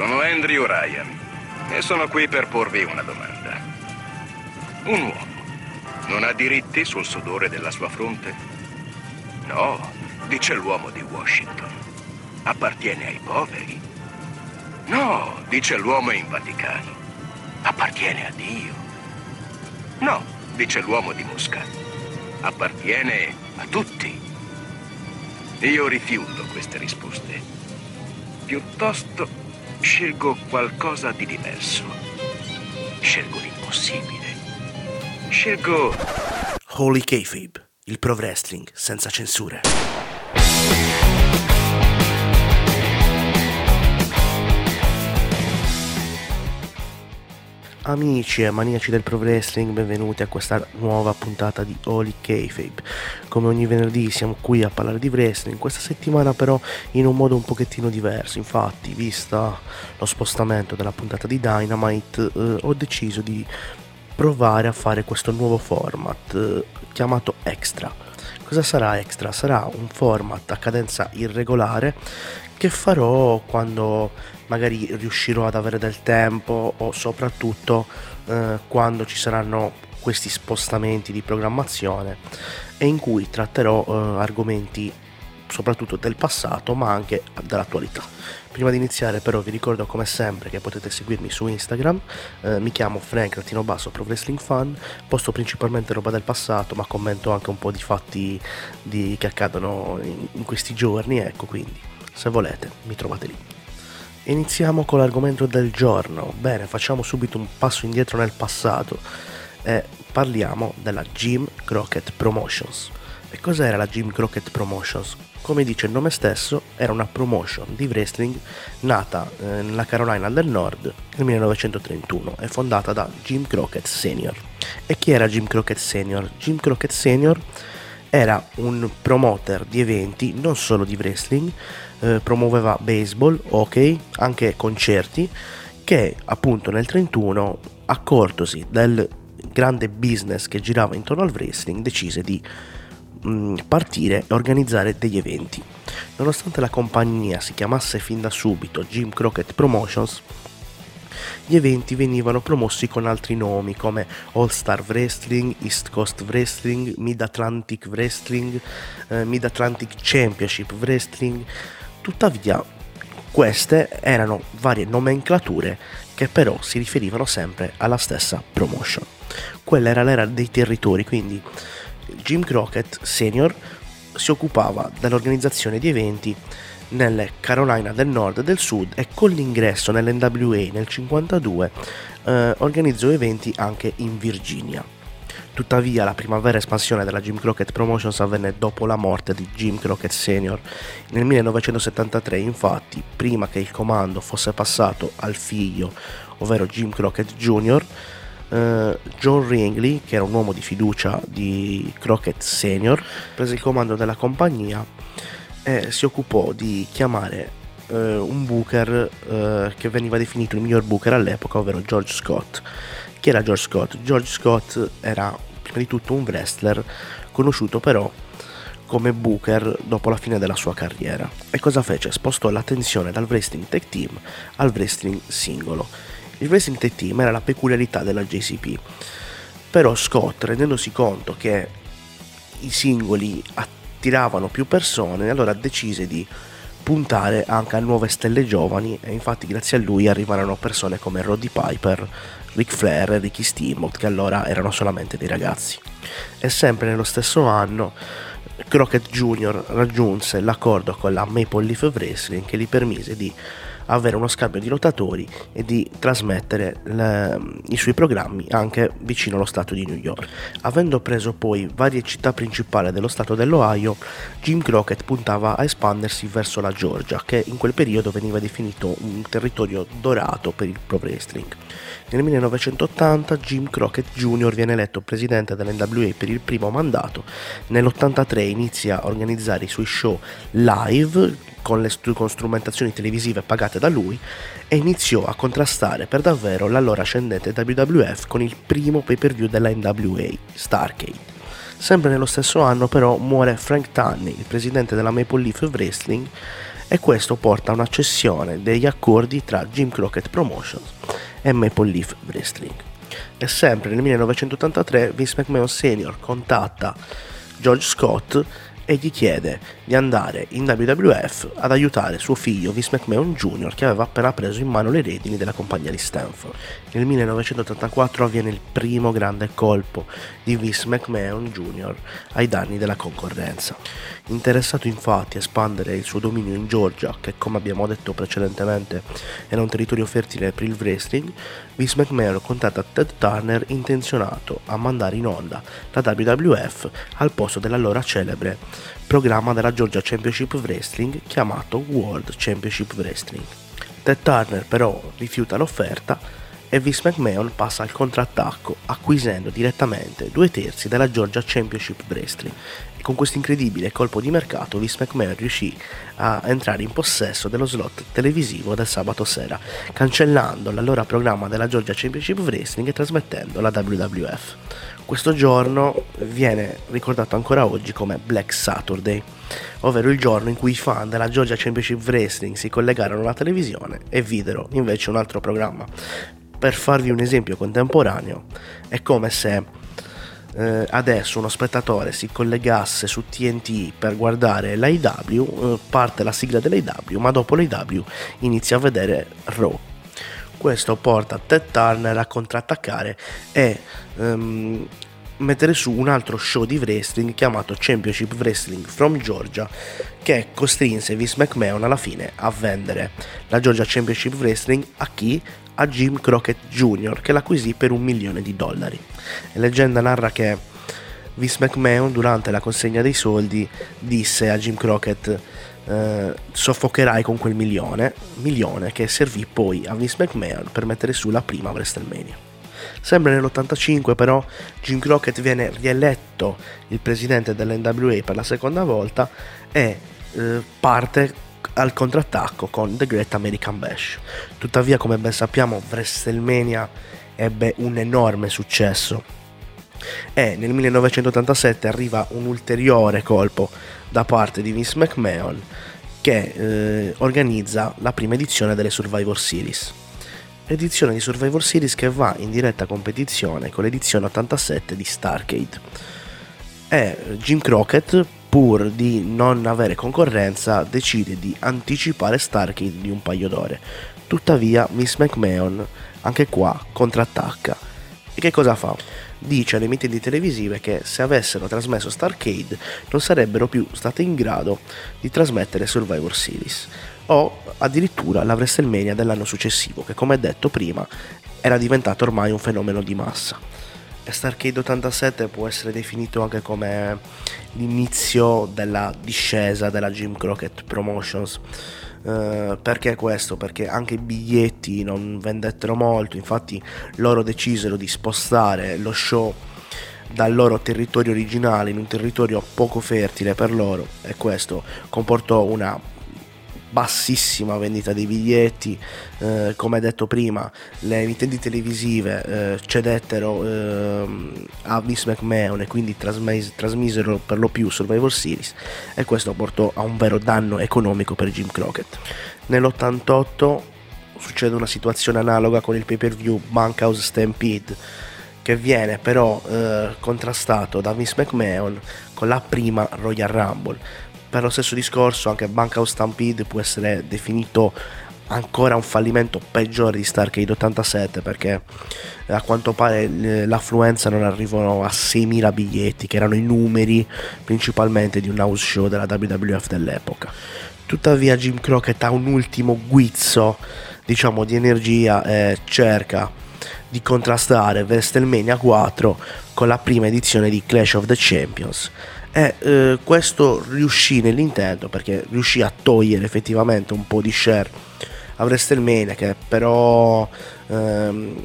sono Andrew Ryan e sono qui per porvi una domanda. Un uomo non ha diritti sul sudore della sua fronte? No, dice l'uomo di Washington. Appartiene ai poveri. No, dice l'uomo in Vaticano. Appartiene a Dio. No, dice l'uomo di Mosca. Appartiene a tutti. Io rifiuto queste risposte. Piuttosto scelgo qualcosa di diverso. Scelgo l'impossibile. Scelgo... Holy Kayfabe, il pro wrestling senza censure. Amici e maniaci del pro wrestling, benvenuti a questa nuova puntata di Holy Kayfabe. Come ogni venerdì siamo qui a parlare di wrestling, questa settimana però in un modo un pochettino diverso. Infatti, vista lo spostamento della puntata di Dynamite, eh, ho deciso di provare a fare questo nuovo format eh, chiamato Extra. Cosa sarà Extra? Sarà un format a cadenza irregolare che farò quando magari riuscirò ad avere del tempo o soprattutto eh, quando ci saranno questi spostamenti di programmazione e in cui tratterò eh, argomenti soprattutto del passato ma anche dell'attualità. Prima di iniziare però vi ricordo come sempre che potete seguirmi su Instagram, eh, mi chiamo Frank Latino Basso Pro Wrestling Fan, posto principalmente roba del passato ma commento anche un po' di fatti di, che accadono in, in questi giorni, ecco quindi se volete mi trovate lì. Iniziamo con l'argomento del giorno. Bene, facciamo subito un passo indietro nel passato e parliamo della Jim Crockett Promotions. E cos'era la Jim Crockett Promotions? Come dice il nome stesso, era una promotion di wrestling nata eh, nella Carolina del Nord nel 1931 e fondata da Jim Crockett Sr. E chi era Jim Crockett Sr.? Jim Crockett Sr. era un promoter di eventi non solo di wrestling, eh, promuoveva baseball, hockey, anche concerti, che appunto nel 31, accortosi del grande business che girava intorno al wrestling, decise di mh, mm, partire e organizzare degli eventi. Nonostante la compagnia si chiamasse fin da subito Jim Crockett Promotions, gli eventi venivano promossi con altri nomi come All Star Wrestling, East Coast Wrestling, Mid Atlantic Wrestling, eh, Mid Atlantic Championship Wrestling, Tuttavia, queste erano varie nomenclature che però si riferivano sempre alla stessa promotion. Quella era l'era dei territori, quindi Jim Crockett Senior si occupava dell'organizzazione di eventi nelle Carolina del Nord e del Sud e con l'ingresso nell'NWA nel 1952 eh, organizzò eventi anche in Virginia. Tuttavia la prima vera espansione della Jim Crockett Promotions avvenne dopo la morte di Jim Crockett Sr. Nel 1973 infatti, prima che il comando fosse passato al figlio, ovvero Jim Crockett Jr., Uh, John Ringley, che era un uomo di fiducia di Crockett Sr., prese il comando della compagnia e si occupò di chiamare uh, un booker uh, che veniva definito il miglior booker all'epoca, ovvero George Scott. Chi era George Scott? George Scott era prima di tutto un wrestler, conosciuto però come Booker dopo la fine della sua carriera. E cosa fece? Spostò l'attenzione dal wrestling tag team al wrestling singolo. Il wrestling tag team era la peculiarità della JCP, però Scott rendendosi conto che i singoli attiravano più persone, allora decise di puntare anche a nuove stelle giovani e infatti grazie a lui arrivarono persone come Roddy Piper, Ric Flair e Ricky Steamboat che allora erano solamente dei ragazzi. E sempre nello stesso anno Crockett Jr. raggiunse l'accordo con la Maple Leaf Wrestling che gli permise di avere uno scambio di lottatori e di trasmettere le, i suoi programmi anche vicino allo stato di New York. Avendo preso poi varie città principali dello stato dell'Ohio, Jim Crockett puntava a espandersi verso la Georgia, che in quel periodo veniva definito un territorio dorato per il pro wrestling. Nel 1980 Jim Crockett Jr. viene eletto presidente dell'NWA per il primo mandato. Nell'83 inizia a organizzare i suoi show live con, le con strumentazioni televisive pagate da lui e iniziò a contrastare per davvero l'allora ascendente WWF con il primo pay per view della NWA, Starcade. Sempre nello stesso anno però muore Frank Tunney, il presidente della Maple Leaf Wrestling, e questo porta a una cessione degli accordi tra Jim Crockett Promotions e Maple Leaf Wrestling. E sempre nel 1983 Vince McMahon Sr. contatta George Scott e gli chiede di andare in WWF ad aiutare suo figlio Vince McMahon Jr. che aveva appena preso in mano le redini della compagnia di Stanford. Nel 1984 avviene il primo grande colpo di Vince McMahon Jr. ai danni della concorrenza. Interessato infatti a espandere il suo dominio in Georgia, che come abbiamo detto precedentemente era un territorio fertile per il wrestling, Vince McMahon contatta Ted Turner intenzionato a mandare in onda la WWF al posto dell'allora celebre programma della Georgia Championship Wrestling chiamato World Championship Wrestling. Ted Turner però rifiuta l'offerta e Vince McMahon passa al contrattacco acquisendo direttamente due terzi della Georgia Championship Wrestling e con questo incredibile colpo di mercato Vince McMahon riuscì a entrare in possesso dello slot televisivo del sabato sera cancellando l'allora programma della Georgia Championship Wrestling e trasmettendo la WWF. Questo giorno viene ricordato ancora oggi come Black Saturday, ovvero il giorno in cui i fan della Georgia Championship Wrestling si collegarono alla televisione e videro invece un altro programma. Per farvi un esempio contemporaneo, è come se eh, adesso uno spettatore si collegasse su TNT per guardare l'AIW, eh, parte la sigla dell'AIW, ma dopo l'AIW inizia a vedere Raw questo porta Ted Turner a contrattaccare e um, mettere su un altro show di wrestling chiamato Championship Wrestling from Georgia che costrinse Vince McMahon alla fine a vendere la Georgia Championship Wrestling a chi? A Jim Crockett Jr. che l'acquisì per un milione di dollari. La leggenda narra che Vince McMahon durante la consegna dei soldi disse a Jim Crockett eh, soffocherai con quel milione, milione che servì poi a Vince McMahon per mettere su la prima WrestleMania. Sempre nell'85 però Jim Crockett viene rieletto il presidente dell'NWA per la seconda volta e eh, parte al contrattacco con The Great American Bash. Tuttavia, come ben sappiamo, WrestleMania ebbe un enorme successo e nel 1987 arriva un ulteriore colpo da parte di Vince McMahon che eh, organizza la prima edizione delle Survivor Series. Edizione di Survivor Series che va in diretta competizione con l'edizione 87 di Starcade. E Jim Crockett, pur di non avere concorrenza, decide di anticipare Starcade di un paio d'ore. Tuttavia, Vince McMahon, anche qua, contrattacca. E che cosa fa? Dice alle emittenti televisive che se avessero trasmesso Starcade non sarebbero più state in grado di trasmettere Survivor Series o addirittura la WrestleMania dell'anno successivo che come detto prima era diventato ormai un fenomeno di massa. Starcade 87 può essere definito anche come l'inizio della discesa della Jim Crockett Promotions Uh, perché questo? Perché anche i biglietti non vendettero molto, infatti loro decisero di spostare lo show dal loro territorio originale in un territorio poco fertile per loro e questo comportò una bassissima vendita dei biglietti, eh, come detto prima, le emittenti televisive eh, cedettero eh, a Vince McMahon e quindi trasmis- trasmisero per lo più Survivor Series e questo portò a un vero danno economico per Jim Crockett. Nell'88 succede una situazione analoga con il pay per view Bunkhouse Stampede che viene però eh, contrastato da Vince McMahon con la prima Royal Rumble per lo stesso discorso anche Bunkhouse Stampede può essere definito ancora un fallimento peggiore di Starcade 87 perché a quanto pare l'affluenza non arrivano a 6.000 biglietti che erano i numeri principalmente di un house show della WWF dell'epoca. Tuttavia Jim Crockett ha un ultimo guizzo diciamo di energia e cerca di contrastare WrestleMania 4 con la prima edizione di Clash of the Champions e eh, questo riuscì nell'intento perché riuscì a togliere effettivamente un po' di share a WrestleMania che però ehm,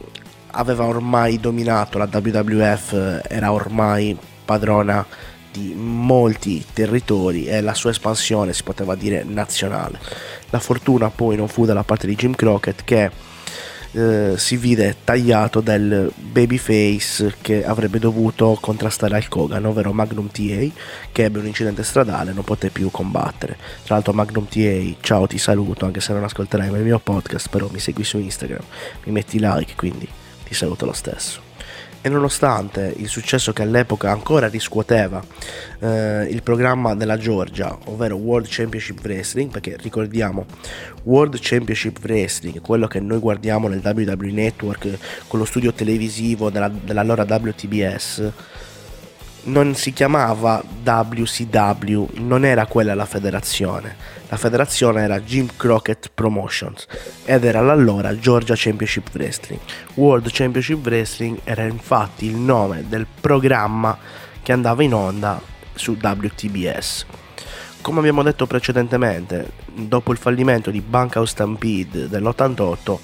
aveva ormai dominato la WWF era ormai padrona di molti territori e la sua espansione si poteva dire nazionale. La fortuna poi non fu dalla parte di Jim Crockett che eh, si vide tagliato del babyface che avrebbe dovuto contrastare al Kogan, ovvero Magnum TA, che ebbe un incidente stradale e non poté più combattere. Tra l'altro Magnum TA, ciao ti saluto, anche se non ascolterai mai il mio podcast, però mi segui su Instagram, mi metti like, quindi ti saluto lo stesso e nonostante il successo che all'epoca ancora riscuoteva eh, il programma della Georgia, ovvero World Championship Wrestling, perché ricordiamo World Championship Wrestling, quello che noi guardiamo nel WWE Network con lo studio televisivo della, dell'allora WTBS, non si chiamava WCW, non era quella la federazione. La federazione era Jim Crockett Promotions ed era l'allora Georgia Championship Wrestling. World Championship Wrestling era infatti il nome del programma che andava in onda su WTBS. Come abbiamo detto precedentemente, dopo il fallimento di Bunkhouse Stampede dell'88,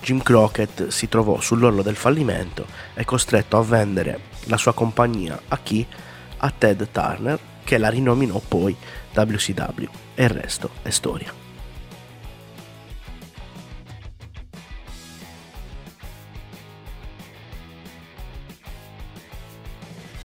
Jim Crockett si trovò sull'orlo del fallimento e costretto a vendere la sua compagnia a chi? A Ted Turner che la rinominò poi WCW e il resto è storia.